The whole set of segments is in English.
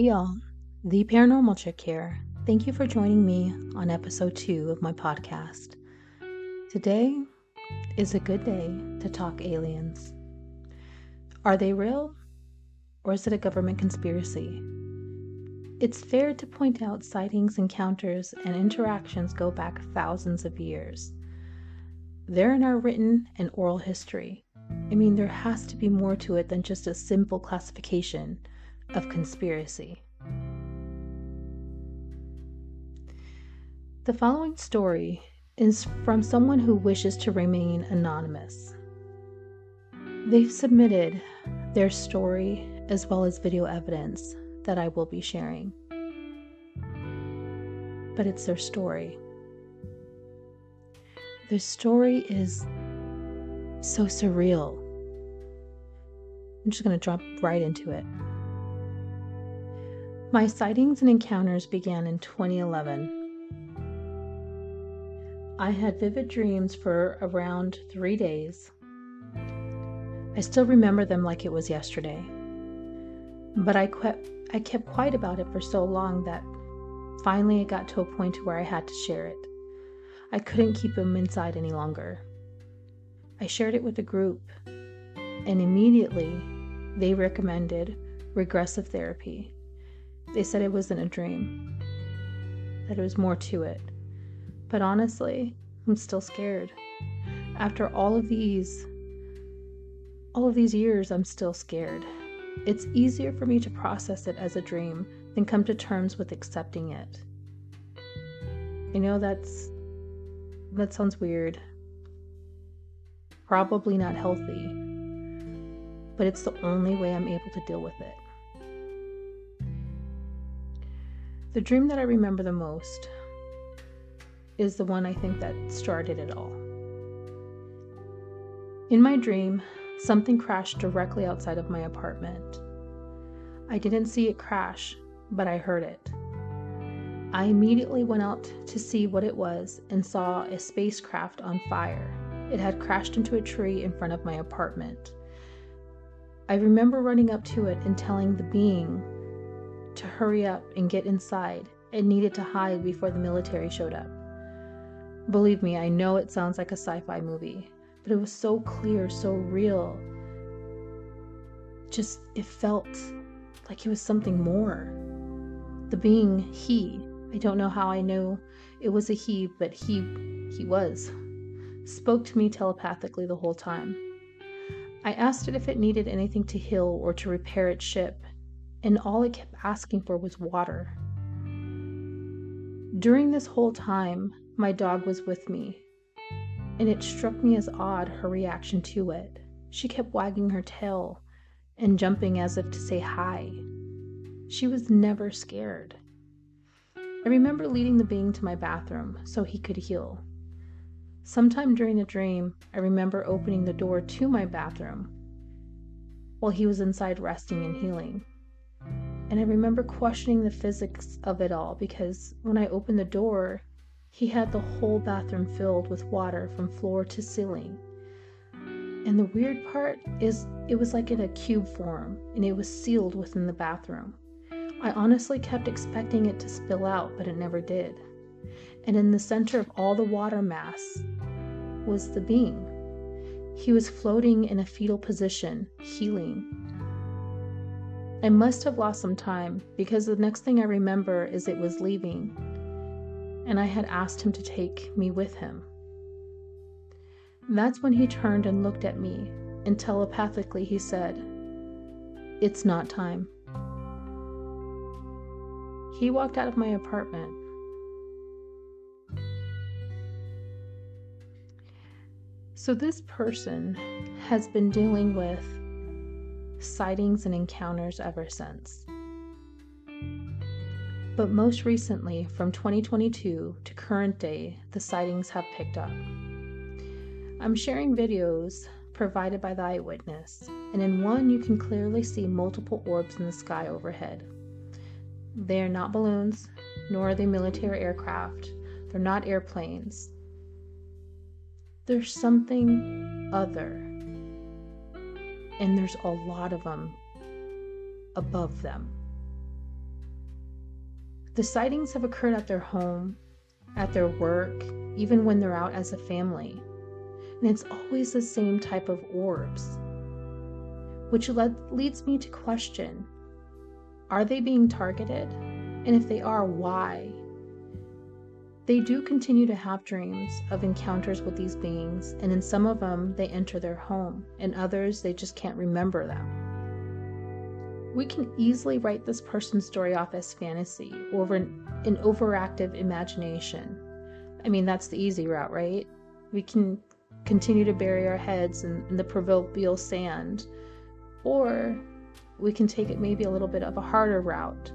Hey y'all, the Paranormal Chick here. Thank you for joining me on episode two of my podcast. Today is a good day to talk aliens. Are they real or is it a government conspiracy? It's fair to point out sightings, encounters, and interactions go back thousands of years. They're in our written and oral history. I mean, there has to be more to it than just a simple classification of conspiracy. The following story is from someone who wishes to remain anonymous. They've submitted their story as well as video evidence that I will be sharing. But it's their story. Their story is so surreal. I'm just going to drop right into it. My sightings and encounters began in 2011. I had vivid dreams for around three days. I still remember them like it was yesterday. But I kept, I kept quiet about it for so long that finally it got to a point where I had to share it. I couldn't keep them inside any longer. I shared it with a group, and immediately they recommended regressive therapy. They said it wasn't a dream, that it was more to it. But honestly, I'm still scared. After all of these all of these years, I'm still scared. It's easier for me to process it as a dream than come to terms with accepting it. You know that's that sounds weird. Probably not healthy. But it's the only way I'm able to deal with it. The dream that I remember the most is the one I think that started it all. In my dream, something crashed directly outside of my apartment. I didn't see it crash, but I heard it. I immediately went out to see what it was and saw a spacecraft on fire. It had crashed into a tree in front of my apartment. I remember running up to it and telling the being to hurry up and get inside and needed to hide before the military showed up. Believe me, I know it sounds like a sci fi movie, but it was so clear, so real. Just, it felt like it was something more. The being he, I don't know how I know it was a he, but he, he was, spoke to me telepathically the whole time. I asked it if it needed anything to heal or to repair its ship, and all it kept asking for was water. During this whole time, my dog was with me, and it struck me as odd her reaction to it. She kept wagging her tail and jumping as if to say hi. She was never scared. I remember leading the being to my bathroom so he could heal. Sometime during the dream, I remember opening the door to my bathroom while he was inside resting and healing. And I remember questioning the physics of it all because when I opened the door, he had the whole bathroom filled with water from floor to ceiling. And the weird part is, it was like in a cube form and it was sealed within the bathroom. I honestly kept expecting it to spill out, but it never did. And in the center of all the water mass was the being. He was floating in a fetal position, healing. I must have lost some time because the next thing I remember is it was leaving, and I had asked him to take me with him. That's when he turned and looked at me, and telepathically he said, It's not time. He walked out of my apartment. So, this person has been dealing with sightings and encounters ever since. But most recently, from 2022 to current day, the sightings have picked up. I'm sharing videos provided by the eyewitness, and in one you can clearly see multiple orbs in the sky overhead. They are not balloons, nor are they military aircraft. They're not airplanes. There's something other and there's a lot of them above them. The sightings have occurred at their home, at their work, even when they're out as a family. And it's always the same type of orbs, which leads me to question are they being targeted? And if they are, why? They do continue to have dreams of encounters with these beings, and in some of them, they enter their home, and others, they just can't remember them we can easily write this person's story off as fantasy or an, an overactive imagination. I mean, that's the easy route, right? We can continue to bury our heads in, in the proverbial sand, or we can take it maybe a little bit of a harder route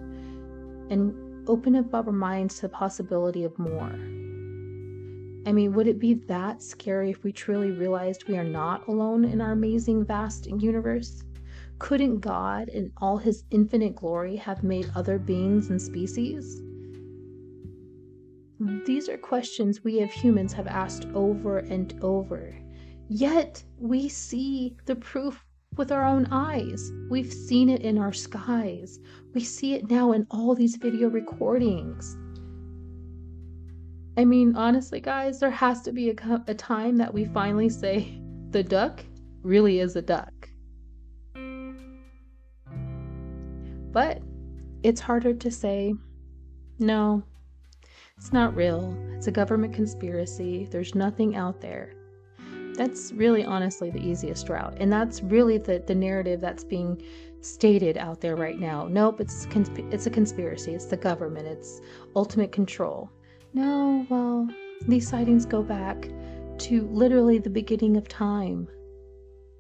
and open up our minds to the possibility of more. I mean, would it be that scary if we truly realized we are not alone in our amazing, vast universe? Couldn't God, in all his infinite glory, have made other beings and species? These are questions we as humans have asked over and over. Yet we see the proof with our own eyes. We've seen it in our skies. We see it now in all these video recordings. I mean, honestly, guys, there has to be a, a time that we finally say, the duck really is a duck. But it's harder to say, no, it's not real. It's a government conspiracy. There's nothing out there. That's really honestly the easiest route. And that's really the, the narrative that's being stated out there right now. Nope, it's consp- it's a conspiracy. It's the government. It's ultimate control. No, well, these sightings go back to literally the beginning of time.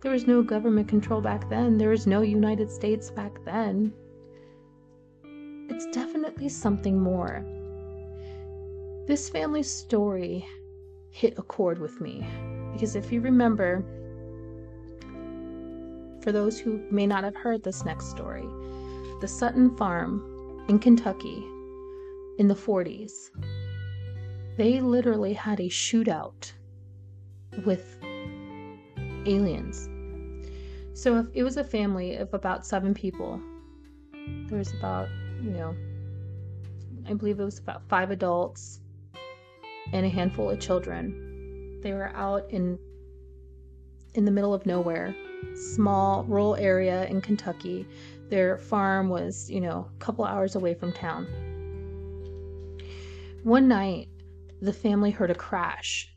There was no government control back then. There was no United States back then it's definitely something more. This family's story hit a chord with me because if you remember, for those who may not have heard this next story, the Sutton Farm in Kentucky in the 40s, they literally had a shootout with aliens. So if it was a family of about seven people, there was about you know, I believe it was about five adults and a handful of children. They were out in in the middle of nowhere, small rural area in Kentucky. Their farm was, you know, a couple hours away from town. One night, the family heard a crash.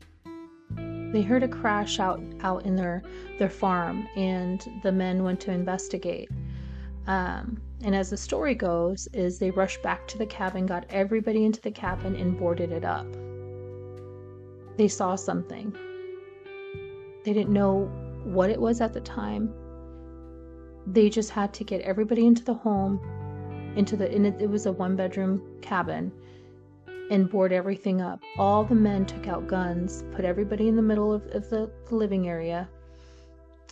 They heard a crash out out in their their farm, and the men went to investigate. Um, and as the story goes, is they rushed back to the cabin, got everybody into the cabin, and boarded it up. They saw something. They didn't know what it was at the time. They just had to get everybody into the home, into the, and it, it was a one bedroom cabin, and board everything up. All the men took out guns, put everybody in the middle of, of the, the living area,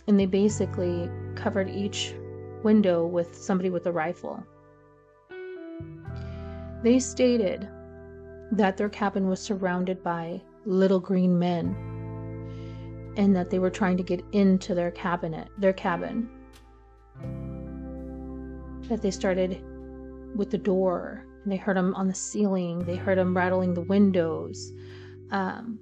and they basically covered each window with somebody with a rifle. They stated that their cabin was surrounded by little green men and that they were trying to get into their cabinet, their cabin. That they started with the door and they heard them on the ceiling, they heard them rattling the windows. Um,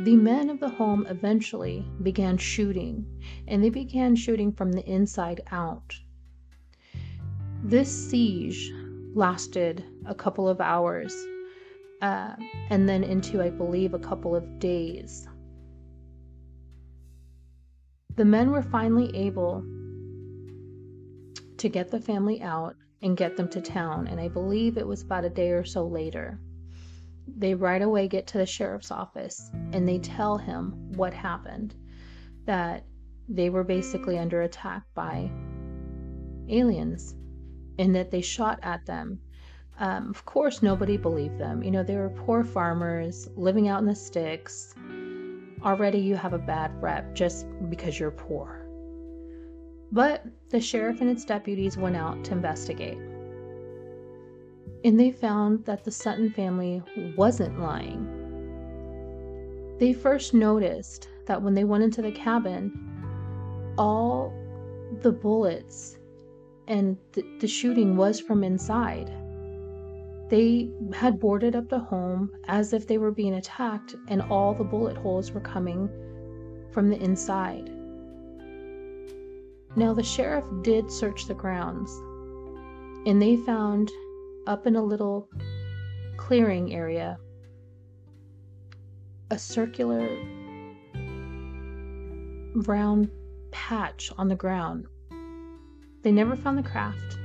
the men of the home eventually began shooting, and they began shooting from the inside out. This siege lasted a couple of hours uh, and then into, I believe, a couple of days. The men were finally able to get the family out and get them to town, and I believe it was about a day or so later they right away get to the sheriff's office and they tell him what happened that they were basically under attack by aliens and that they shot at them. Um, of course, nobody believed them. You know, they were poor farmers living out in the sticks. Already, you have a bad rep just because you're poor. But the sheriff and its deputies went out to investigate and they found that the Sutton family wasn't lying. They first noticed that when they went into the cabin, all the bullets and the, the shooting was from inside. They had boarded up the home as if they were being attacked, and all the bullet holes were coming from the inside. Now, the sheriff did search the grounds, and they found up in a little clearing area a circular brown patch on the ground. They never found the craft,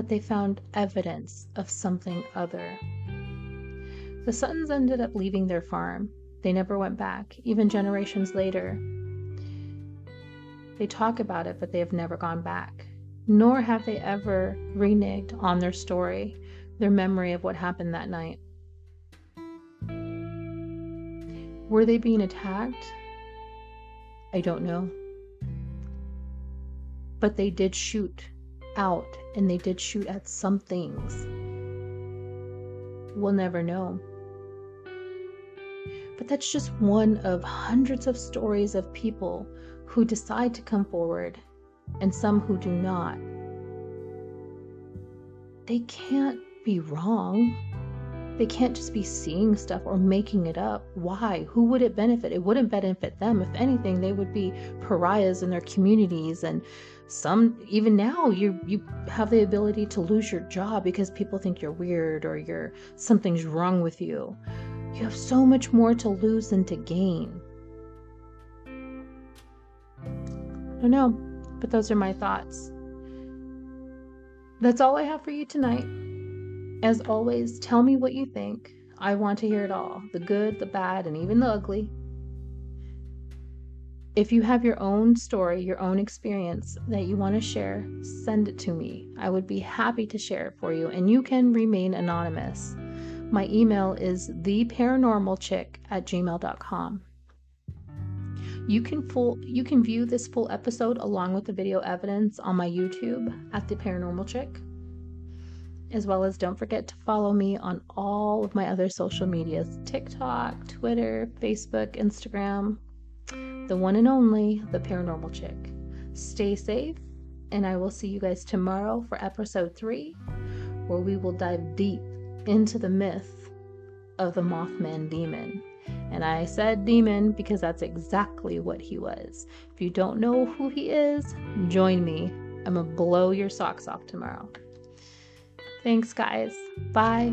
but they found evidence of something other. The Suttons ended up leaving their farm. They never went back, even generations later. They talk about it, but they have never gone back, nor have they ever reneged on their story, their memory of what happened that night. Were they being attacked? I don't know. But they did shoot out and they did shoot at some things. We'll never know. But that's just one of hundreds of stories of people who decide to come forward and some who do not. They can't be wrong. They can't just be seeing stuff or making it up. Why? Who would it benefit? It wouldn't benefit them. If anything, they would be pariahs in their communities and some even now you you have the ability to lose your job because people think you're weird or you're something's wrong with you. You have so much more to lose than to gain. I don't know, but those are my thoughts. That's all I have for you tonight. As always, tell me what you think. I want to hear it all the good, the bad, and even the ugly. If you have your own story, your own experience that you want to share, send it to me. I would be happy to share it for you, and you can remain anonymous. My email is theparanormalchick at gmail.com. You can full you can view this full episode along with the video evidence on my YouTube at the Paranormal Chick. As well as don't forget to follow me on all of my other social medias TikTok, Twitter, Facebook, Instagram, the one and only, the paranormal chick. Stay safe, and I will see you guys tomorrow for episode three, where we will dive deep into the myth of the Mothman demon. And I said demon because that's exactly what he was. If you don't know who he is, join me. I'm gonna blow your socks off tomorrow. Thanks, guys. Bye.